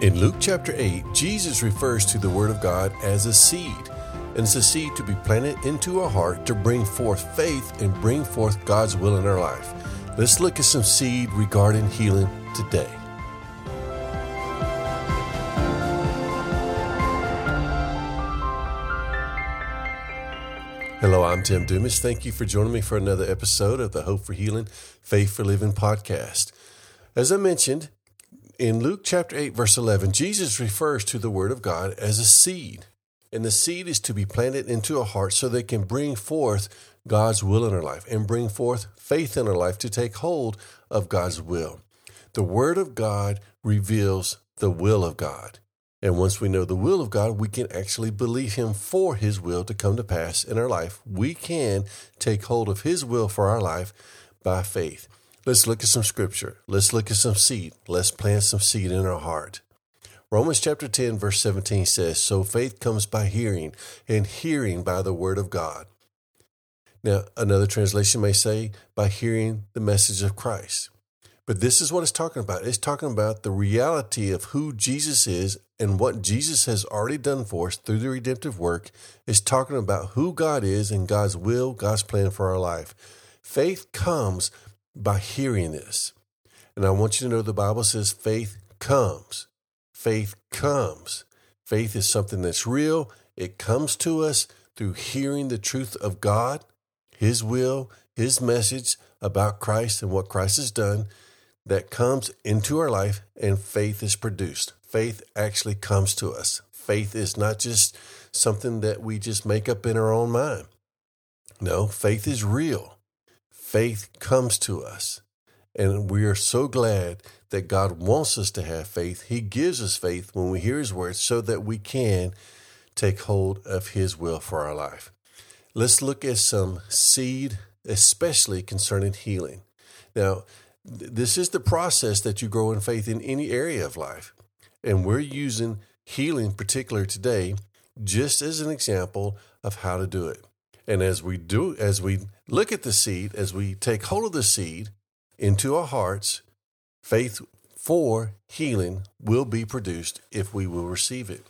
In Luke chapter 8, Jesus refers to the Word of God as a seed, and it's a seed to be planted into our heart to bring forth faith and bring forth God's will in our life. Let's look at some seed regarding healing today. Hello, I'm Tim Dumas. Thank you for joining me for another episode of the Hope for Healing, Faith for Living podcast. As I mentioned, in Luke chapter 8, verse 11, Jesus refers to the Word of God as a seed. And the seed is to be planted into a heart so they can bring forth God's will in our life and bring forth faith in our life to take hold of God's will. The Word of God reveals the will of God. And once we know the will of God, we can actually believe Him for His will to come to pass in our life. We can take hold of His will for our life by faith. Let's look at some scripture. Let's look at some seed. Let's plant some seed in our heart. Romans chapter 10, verse 17 says, So faith comes by hearing, and hearing by the word of God. Now, another translation may say, by hearing the message of Christ. But this is what it's talking about. It's talking about the reality of who Jesus is and what Jesus has already done for us through the redemptive work. It's talking about who God is and God's will, God's plan for our life. Faith comes by hearing this. And I want you to know the Bible says faith comes. Faith comes. Faith is something that's real. It comes to us through hearing the truth of God, His will, His message about Christ and what Christ has done that comes into our life, and faith is produced. Faith actually comes to us. Faith is not just something that we just make up in our own mind. No, faith is real faith comes to us. And we are so glad that God wants us to have faith. He gives us faith when we hear His words so that we can take hold of His will for our life. Let's look at some seed, especially concerning healing. Now, this is the process that you grow in faith in any area of life. And we're using healing, particular today, just as an example of how to do it. And as we do, as we look at the seed, as we take hold of the seed into our hearts, faith for healing will be produced if we will receive it.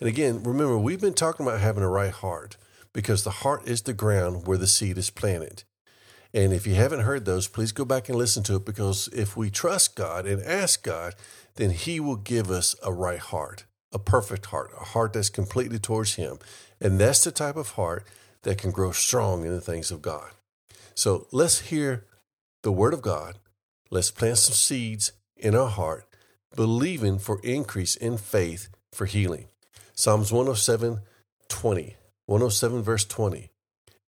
And again, remember, we've been talking about having a right heart because the heart is the ground where the seed is planted. And if you haven't heard those, please go back and listen to it because if we trust God and ask God, then He will give us a right heart, a perfect heart, a heart that's completely towards Him. And that's the type of heart that can grow strong in the things of God. So let's hear the word of God. Let's plant some seeds in our heart, believing for increase in faith for healing. Psalms 107 20, 107 verse 20.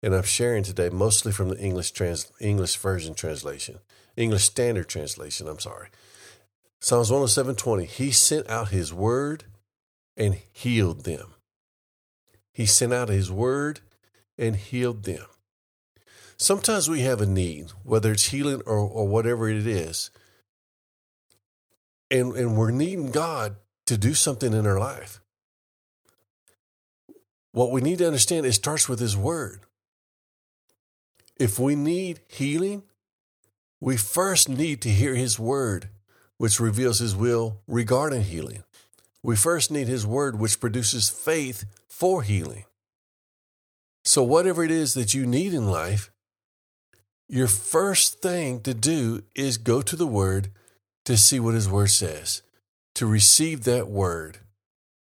And I'm sharing today mostly from the English trans, English version translation, English standard translation, I'm sorry. Psalms 107 20. He sent out his word and healed them. He sent out his word and healed them. Sometimes we have a need, whether it's healing or, or whatever it is, and, and we're needing God to do something in our life. What we need to understand, it starts with His Word. If we need healing, we first need to hear His Word, which reveals His will regarding healing. We first need His Word, which produces faith for healing. So, whatever it is that you need in life, your first thing to do is go to the Word to see what His Word says, to receive that Word,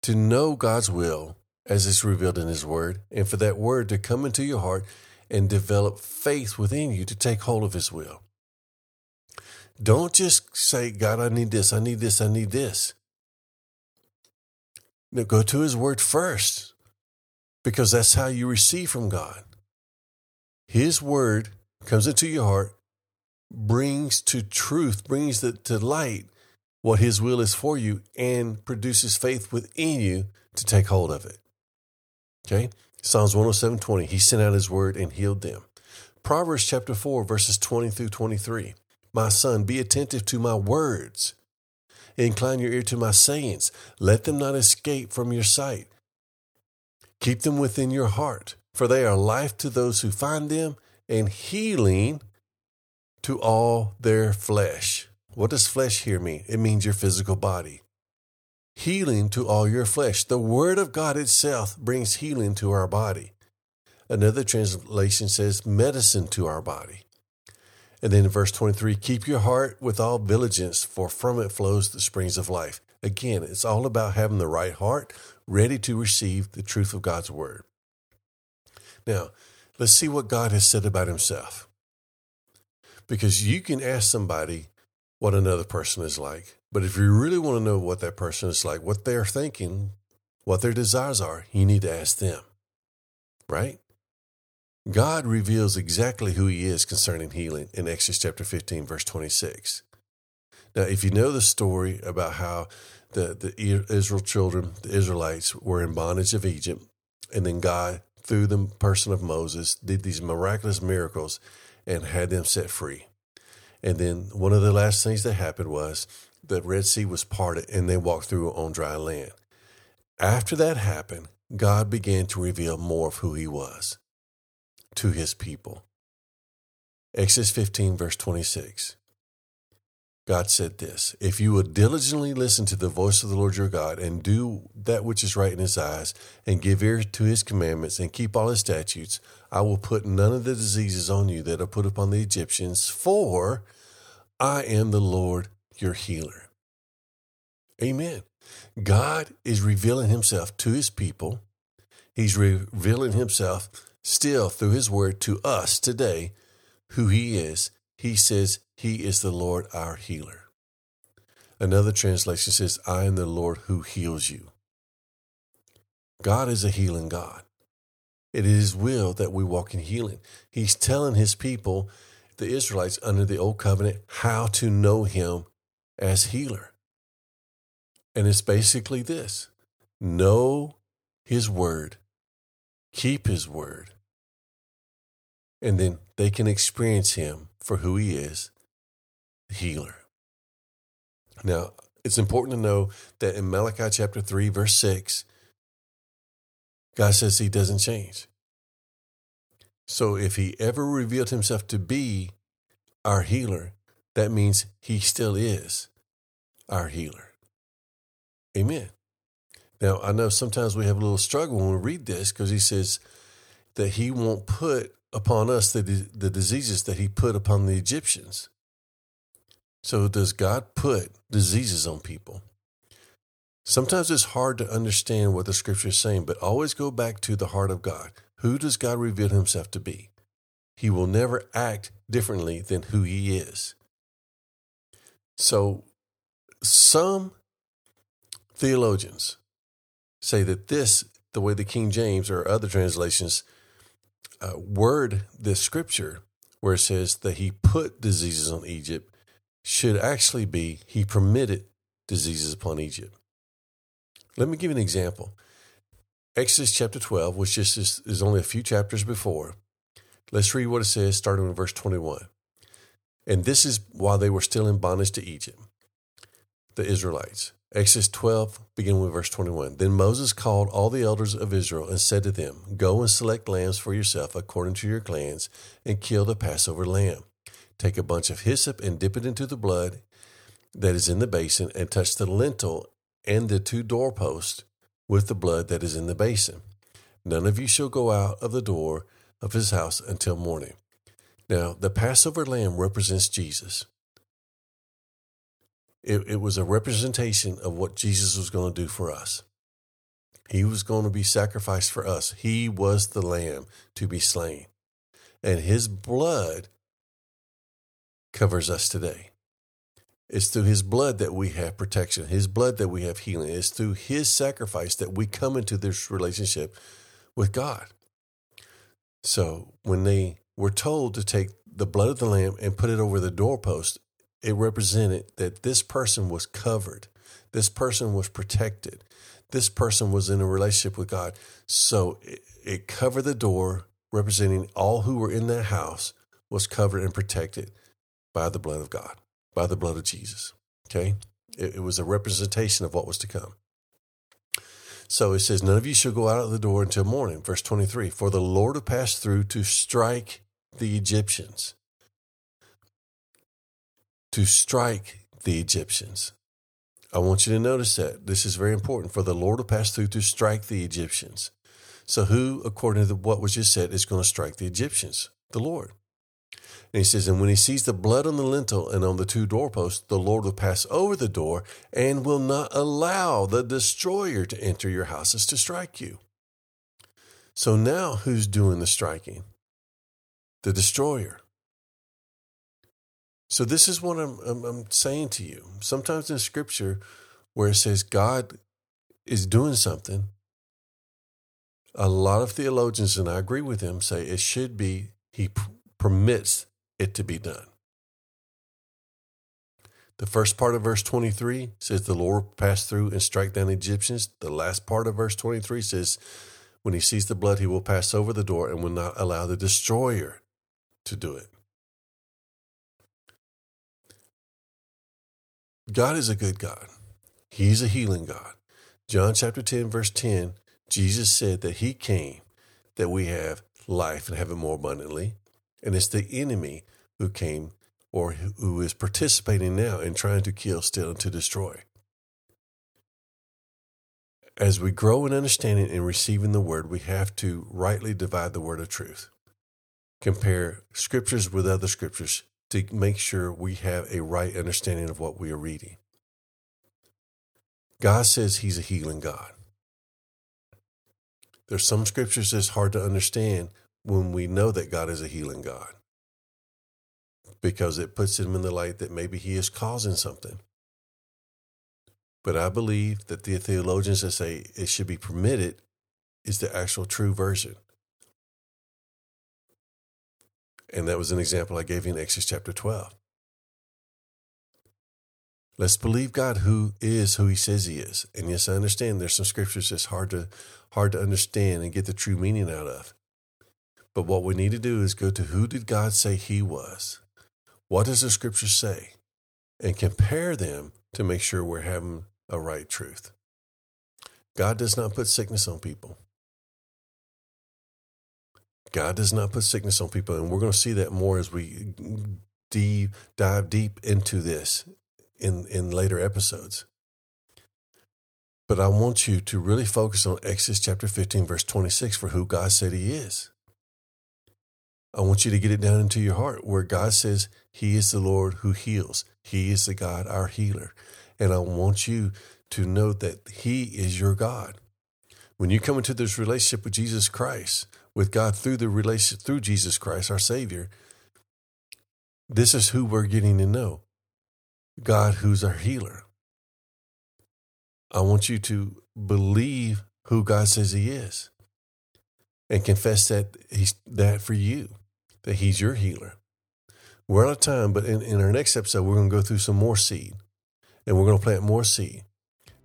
to know God's will as it's revealed in His Word, and for that Word to come into your heart and develop faith within you to take hold of His will. Don't just say, God, I need this, I need this, I need this. No, go to His Word first because that's how you receive from God. His word comes into your heart, brings to truth, brings the, to light what His will is for you, and produces faith within you to take hold of it. Okay? Psalms 107 20. He sent out His word and healed them. Proverbs chapter 4, verses 20 through 23. My son, be attentive to my words. Incline your ear to my sayings. Let them not escape from your sight. Keep them within your heart, for they are life to those who find them and healing to all their flesh. What does flesh here mean? It means your physical body. healing to all your flesh. The Word of God itself brings healing to our body. Another translation says medicine to our body. And then in verse 23, keep your heart with all diligence, for from it flows the springs of life. Again, it's all about having the right heart, ready to receive the truth of God's word. Now, let's see what God has said about himself. Because you can ask somebody what another person is like. But if you really want to know what that person is like, what they're thinking, what their desires are, you need to ask them. Right? God reveals exactly who he is concerning healing in Exodus chapter 15, verse 26. Now, if you know the story about how the, the Israel children, the Israelites, were in bondage of Egypt, and then God, through the person of Moses, did these miraculous miracles and had them set free. And then one of the last things that happened was the Red Sea was parted and they walked through on dry land. After that happened, God began to reveal more of who he was to his people. Exodus 15, verse 26. God said this If you will diligently listen to the voice of the Lord your God and do that which is right in his eyes, and give ear to his commandments, and keep all his statutes, I will put none of the diseases on you that are put upon the Egyptians, for I am the Lord your healer. Amen. God is revealing himself to his people. He's revealing himself still through his word to us today who he is. He says he is the Lord our healer. Another translation says, I am the Lord who heals you. God is a healing God. It is his will that we walk in healing. He's telling his people, the Israelites under the old covenant, how to know him as healer. And it's basically this know his word keep his word, and then they can experience him for who he is the healer. Now, it's important to know that in Malachi chapter 3, verse 6, God says he doesn't change. So if he ever revealed himself to be our healer, that means he still is our healer. Amen. Now, I know sometimes we have a little struggle when we read this because he says that he won't put upon us the, the diseases that he put upon the Egyptians. So, does God put diseases on people? Sometimes it's hard to understand what the scripture is saying, but always go back to the heart of God. Who does God reveal himself to be? He will never act differently than who he is. So, some theologians say that this, the way the King James or other translations uh, word this scripture, where it says that he put diseases on Egypt, should actually be he permitted diseases upon Egypt. Let me give you an example. Exodus chapter 12, which just is, is only a few chapters before. Let's read what it says, starting in verse 21. And this is while they were still in bondage to Egypt, the Israelites. Exodus 12, beginning with verse 21. Then Moses called all the elders of Israel and said to them, Go and select lambs for yourself according to your clans, and kill the Passover lamb. Take a bunch of hyssop and dip it into the blood that is in the basin, and touch the lintel and the two doorposts with the blood that is in the basin. None of you shall go out of the door of his house until morning. Now, the Passover lamb represents Jesus. It, it was a representation of what Jesus was going to do for us. He was going to be sacrificed for us. He was the lamb to be slain. And his blood covers us today. It's through his blood that we have protection, his blood that we have healing. It's through his sacrifice that we come into this relationship with God. So when they were told to take the blood of the lamb and put it over the doorpost, it represented that this person was covered, this person was protected, this person was in a relationship with God. So it, it covered the door, representing all who were in that house was covered and protected by the blood of God, by the blood of Jesus. Okay? It, it was a representation of what was to come. So it says, None of you shall go out of the door until morning. Verse 23 For the Lord will pass through to strike the Egyptians to strike the Egyptians. I want you to notice that. This is very important. For the Lord will pass through to strike the Egyptians. So, who, according to what was just said, is going to strike the Egyptians? The Lord. And he says, And when he sees the blood on the lintel and on the two doorposts, the Lord will pass over the door and will not allow the destroyer to enter your houses to strike you. So now who's doing the striking? The destroyer. So this is what I'm, I'm, I'm saying to you. Sometimes in scripture, where it says God is doing something, a lot of theologians, and I agree with them, say it should be He permits it to be done. The first part of verse 23 says the Lord passed through and strike down the Egyptians. The last part of verse 23 says, when he sees the blood, he will pass over the door and will not allow the destroyer to do it. God is a good God. He's a healing God. John chapter 10, verse 10, Jesus said that he came that we have life and have it more abundantly. And it's the enemy who came or who is participating now in trying to kill, steal, and to destroy. As we grow in understanding and receiving the word, we have to rightly divide the word of truth. Compare scriptures with other scriptures to make sure we have a right understanding of what we are reading. God says He's a healing God. There's some scriptures that's hard to understand when we know that God is a healing God because it puts Him in the light that maybe He is causing something. But I believe that the theologians that say it should be permitted is the actual true version. And that was an example I gave you in Exodus chapter 12. Let's believe God who is who he says he is. And yes, I understand there's some scriptures that's hard to hard to understand and get the true meaning out of. But what we need to do is go to who did God say he was? What does the scripture say? And compare them to make sure we're having a right truth. God does not put sickness on people. God does not put sickness on people. And we're going to see that more as we dive deep into this in, in later episodes. But I want you to really focus on Exodus chapter 15, verse 26 for who God said He is. I want you to get it down into your heart where God says He is the Lord who heals. He is the God, our healer. And I want you to know that He is your God. When you come into this relationship with Jesus Christ, with God through the relation through Jesus Christ, our Savior, this is who we're getting to know. God who's our healer. I want you to believe who God says He is and confess that He's that for you, that He's your healer. We're out of time, but in, in our next episode, we're going to go through some more seed and we're going to plant more seed,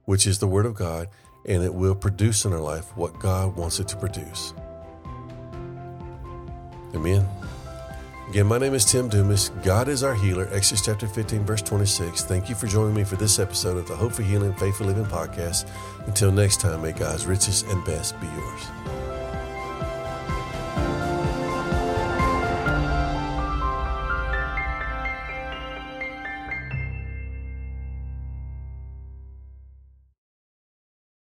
which is the Word of God, and it will produce in our life what God wants it to produce. Amen. Again, my name is Tim Dumas. God is our healer. Exodus chapter 15, verse 26. Thank you for joining me for this episode of the Hope for Healing, Faith for Living podcast. Until next time, may God's richest and best be yours.